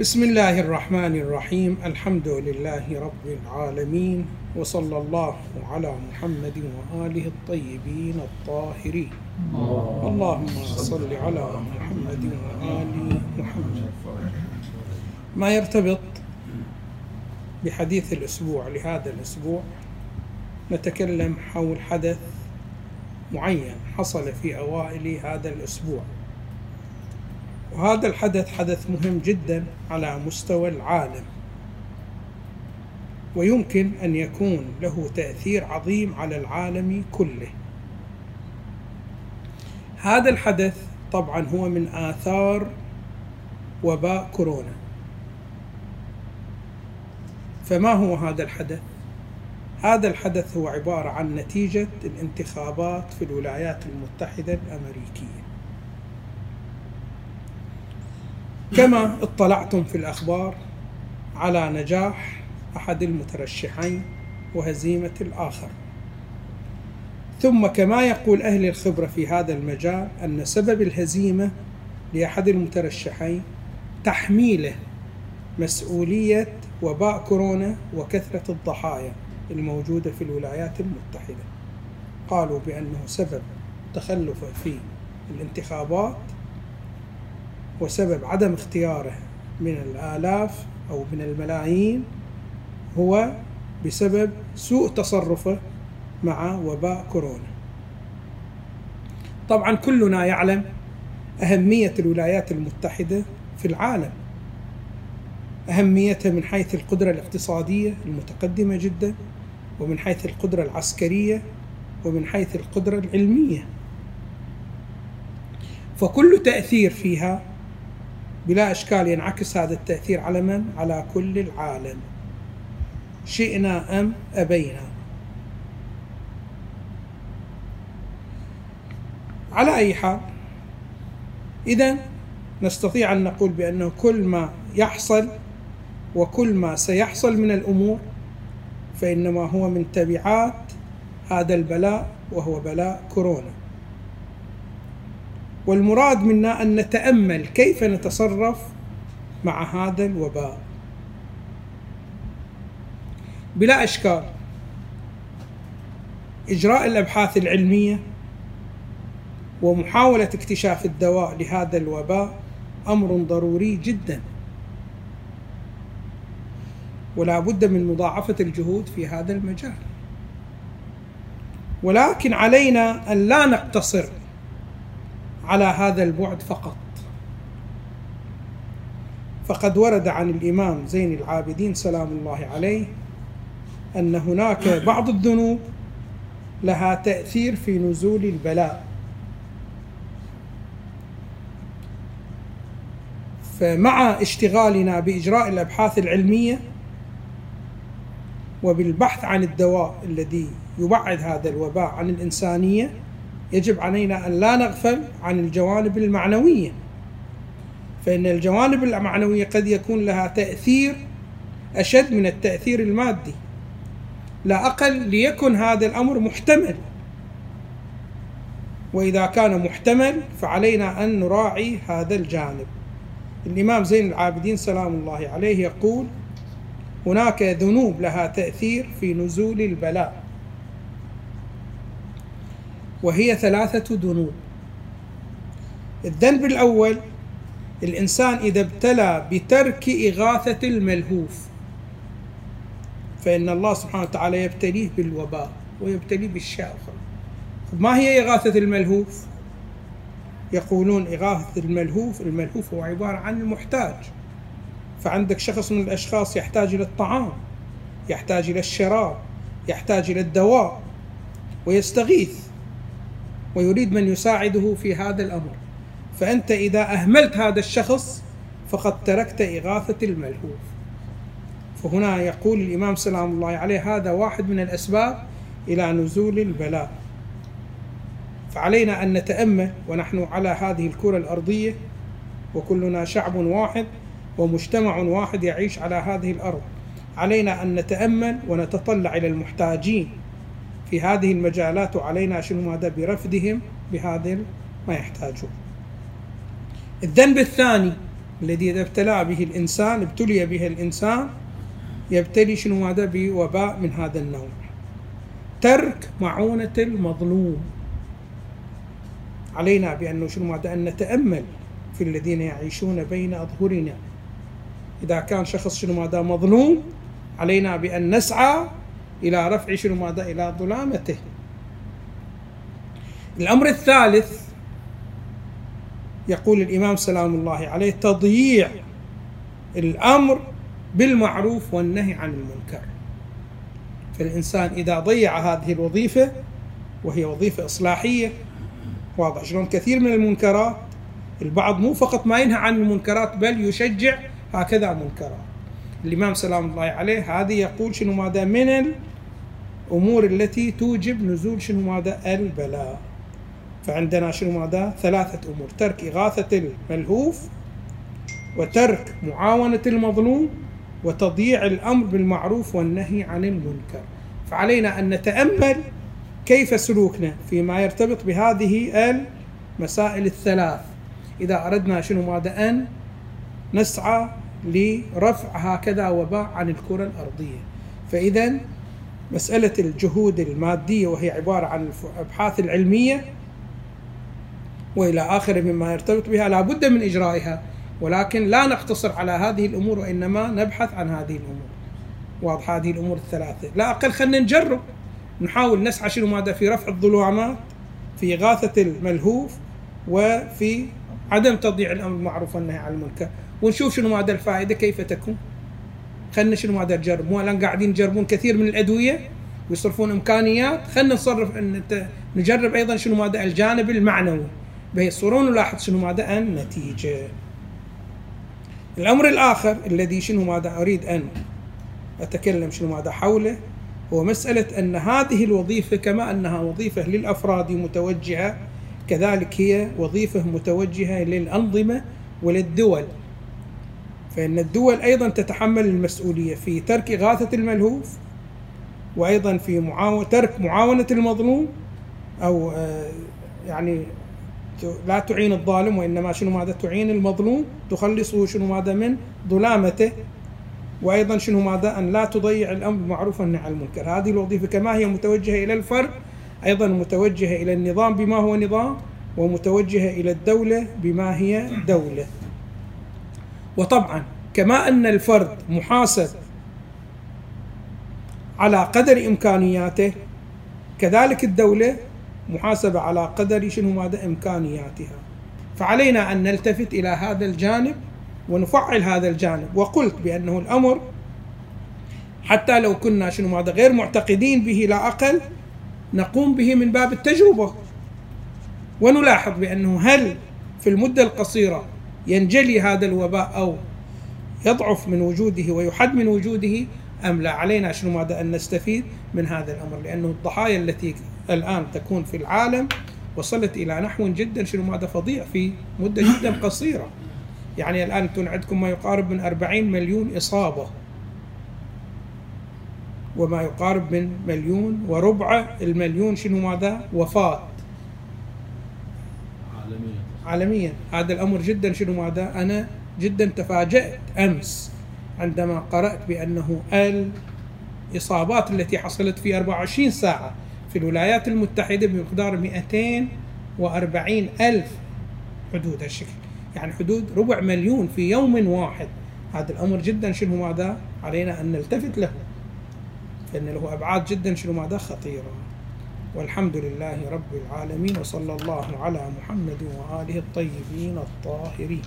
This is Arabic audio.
بسم الله الرحمن الرحيم. الحمد لله رب العالمين وصلى الله على محمد وآله الطيبين الطاهرين. اللهم صل على محمد وآل محمد. ما يرتبط بحديث الأسبوع لهذا الأسبوع نتكلم حول حدث معين حصل في أوائل هذا الأسبوع. وهذا الحدث حدث مهم جدا على مستوى العالم. ويمكن أن يكون له تأثير عظيم على العالم كله. هذا الحدث طبعا هو من آثار وباء كورونا. فما هو هذا الحدث؟ هذا الحدث هو عبارة عن نتيجة الانتخابات في الولايات المتحدة الأمريكية. كما اطلعتم في الأخبار على نجاح أحد المترشحين وهزيمة الآخر. ثم كما يقول أهل الخبرة في هذا المجال أن سبب الهزيمة لأحد المترشحين تحميله مسؤولية وباء كورونا وكثرة الضحايا الموجودة في الولايات المتحدة. قالوا بأنه سبب تخلفه في الانتخابات وسبب عدم اختياره من الآلاف أو من الملايين هو بسبب سوء تصرفه مع وباء كورونا. طبعا كلنا يعلم أهمية الولايات المتحدة في العالم. أهميتها من حيث القدرة الاقتصادية المتقدمة جدا ومن حيث القدرة العسكرية ومن حيث القدرة العلمية. فكل تأثير فيها بلا إشكال ينعكس هذا التأثير على من؟ على كل العالم. شئنا أم أبينا. على أي حال إذا نستطيع أن نقول بأنه كل ما يحصل وكل ما سيحصل من الأمور فإنما هو من تبعات هذا البلاء وهو بلاء كورونا. والمراد منا أن نتأمل كيف نتصرف مع هذا الوباء. بلا أشكال إجراء الأبحاث العلمية ومحاولة اكتشاف الدواء لهذا الوباء أمر ضروري جدا. ولا بد من مضاعفة الجهود في هذا المجال. ولكن علينا أن لا نقتصر على هذا البعد فقط. فقد ورد عن الإمام زين العابدين سلام الله عليه أن هناك بعض الذنوب لها تأثير في نزول البلاء. فمع اشتغالنا بإجراء الأبحاث العلمية وبالبحث عن الدواء الذي يبعد هذا الوباء عن الإنسانية يجب علينا أن لا نغفل عن الجوانب المعنوية. فإن الجوانب المعنوية قد يكون لها تأثير أشد من التأثير المادي. لا أقل ليكن هذا الأمر محتمل. وإذا كان محتمل فعلينا أن نراعي هذا الجانب. الإمام زين العابدين سلام الله عليه يقول هناك ذنوب لها تأثير في نزول البلاء. وهي ثلاثة ذنوب. الذنب الأول الإنسان إذا ابتلى بترك إغاثة الملهوف فإن الله سبحانه وتعالى يبتليه بالوباء ويبتليه بالشيء ما هي إغاثة الملهوف؟ يقولون إغاثة الملهوف الملهوف هو عبارة عن المحتاج. فعندك شخص من الأشخاص يحتاج إلى الطعام يحتاج إلى الشراب يحتاج إلى الدواء ويستغيث. ويريد من يساعده في هذا الأمر. فأنت إذا أهملت هذا الشخص فقد تركت إغاثة الملهوف فهنا يقول الإمام سلام الله عليه هذا واحد من الأسباب إلى نزول البلاء. فعلينا أن نتأمل ونحن على هذه الكرة الأرضية وكلنا شعب واحد ومجتمع واحد يعيش على هذه الأرض. علينا أن نتأمل ونتطلع إلى المحتاجين. في هذه المجالات وعلينا شنو ماذا؟ برفدهم بهذا ما يحتاجون الذنب الثاني الذي إذا ابتلى به الإنسان ابتلي به الإنسان يبتلي شنو هذا بوباء من هذا النوع. ترك معونة المظلوم. علينا بأنه شنو هذا أن نتأمل في الذين يعيشون بين أظهرنا. إذا كان شخص شنو هذا مظلوم علينا بأن نسعى إلى رفع شنو ماذا؟ إلى ظلامته. الأمر الثالث يقول الإمام سلام الله عليه تضييع الأمر بالمعروف والنهي عن المنكر. فالإنسان إذا ضيع هذه الوظيفة وهي وظيفة إصلاحية واضح شلون كثير من المنكرات البعض مو فقط ما ينهى عن المنكرات بل يشجع هكذا منكرات. الإمام سلام الله عليه هذه يقول شنو ماذا؟ من الأمور التي توجب نزول شنو ماذا؟ البلاء. فعندنا شنو ماذا؟ ثلاثة أمور ترك إغاثة الملهوف وترك معاونة المظلوم وتضييع الأمر بالمعروف والنهي عن المنكر. فعلينا أن نتأمل كيف سلوكنا فيما يرتبط بهذه المسائل الثلاث. إذا أردنا شنو ماذا؟ أن نسعى لرفع هكذا وباء عن الكرة الأرضية. فإذا مسألة الجهود المادية وهي عبارة عن الأبحاث العلمية وإلى آخره مما يرتبط بها لا بد من إجرائها. ولكن لا نقتصر على هذه الأمور وإنما نبحث عن هذه الأمور. واضح هذه الأمور الثلاثة. لا أقل خلينا نجرب. نحاول نسعى شنو ماذا في رفع الظلامات في إغاثة الملهوف وفي عدم تضييع الأمر بالمعروف والنهي عن المنكر. ونشوف شنو ماذا الفائدة كيف تكون. خلينا شنو ماذا نجرب مو الآن قاعدين يجربون كثير من الأدوية ويصرفون إمكانيات. خلينا نصرف نجرب أيضا شنو ماذا الجانب المعنوي. بحيث نلاحظ شنو ماذا النتيجة. الأمر الآخر الذي شنو ماذا أريد أن أتكلم شنو ماذا حوله هو مسألة أن هذه الوظيفة كما أنها وظيفة للأفراد متوجهة كذلك هي وظيفة متوجهة للأنظمة وللدول. فإن الدول أيضا تتحمل المسؤولية في ترك إغاثة الملهوف وأيضا في معاونة ترك معاونة المظلوم أو آه، يعني لا تعين الظالم وإنما شنو ماذا تعين المظلوم تخلصه شنو ماذا من ظلامته وأيضا شنو ماذا أن لا تضيع الأمر بالمعروف والنهي عن المنكر، هذه الوظيفة كما هي متوجهة إلى الفرد أيضا متوجهة إلى النظام بما هو نظام ومتوجهة إلى الدولة بما هي دولة. وطبعا كما أن الفرد محاسب على قدر إمكانياته كذلك الدولة محاسبة على قدر شنو ماذا؟ إمكانياتها. فعلينا أن نلتفت إلى هذا الجانب ونفعل هذا الجانب. وقلت بأنه الأمر حتى لو كنا شنو ماذا؟ غير معتقدين به لا أقل نقوم به من باب التجربة. ونلاحظ بأنه هل في المدة القصيرة ينجلي هذا الوباء أو يضعف من وجوده ويحد من وجوده أم لا؟ علينا شنو ماذا أن نستفيد من هذا الأمر؟ لأنه الضحايا التي الآن تكون في العالم وصلت إلى نحو جدا شنو ماذا فظيع في مدة جدا قصيرة. يعني الآن أنتم عندكم ما يقارب من 40 مليون إصابة وما يقارب من مليون وربع المليون شنو ماذا؟ وفاة. عالميا. هذا الأمر جدا. شنو ماذا؟ أنا جدا تفاجأت أمس عندما قرأت بأنه الإصابات التي حصلت في 24 ساعة في الولايات المتحدة بمقدار 240 ألف حدود هالشكل. يعني حدود ربع مليون في يوم واحد. هذا الأمر جدا. شنو ماذا؟ علينا أن نلتفت له. لأن له أبعاد جدا. شنو ماذا؟ خطيرة. والحمد لله رب العالمين وصلى الله على محمد وآله الطيبين الطاهرين.